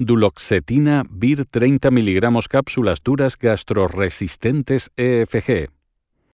Duloxetina VIR 30 mg cápsulas duras gastroresistentes EFG.